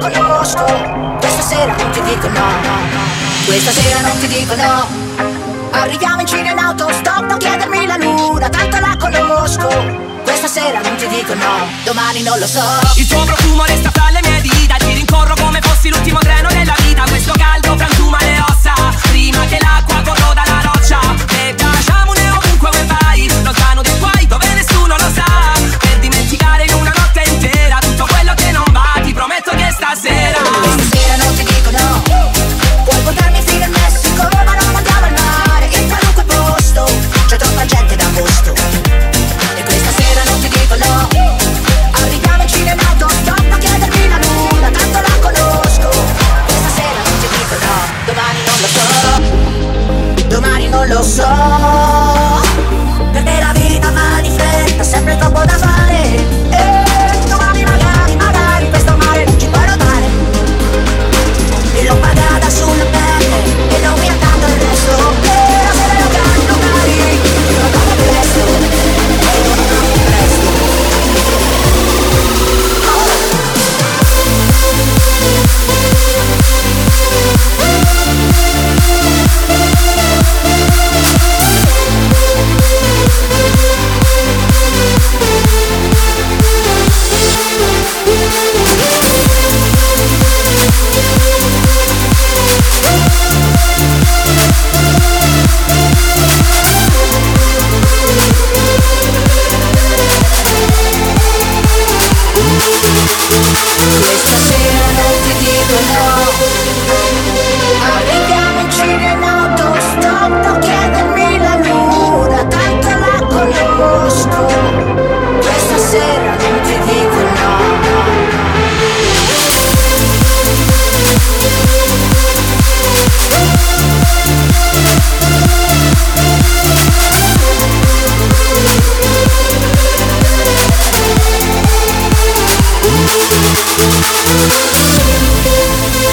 conosco. Questa sera non ti dico no. Questa sera non ti dico no. Arriviamo in Cina in autostop non chiedermi la luna Tanto la conosco. Questa sera non ti dico no Domani non lo so. Il tuo profumo adesso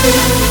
Música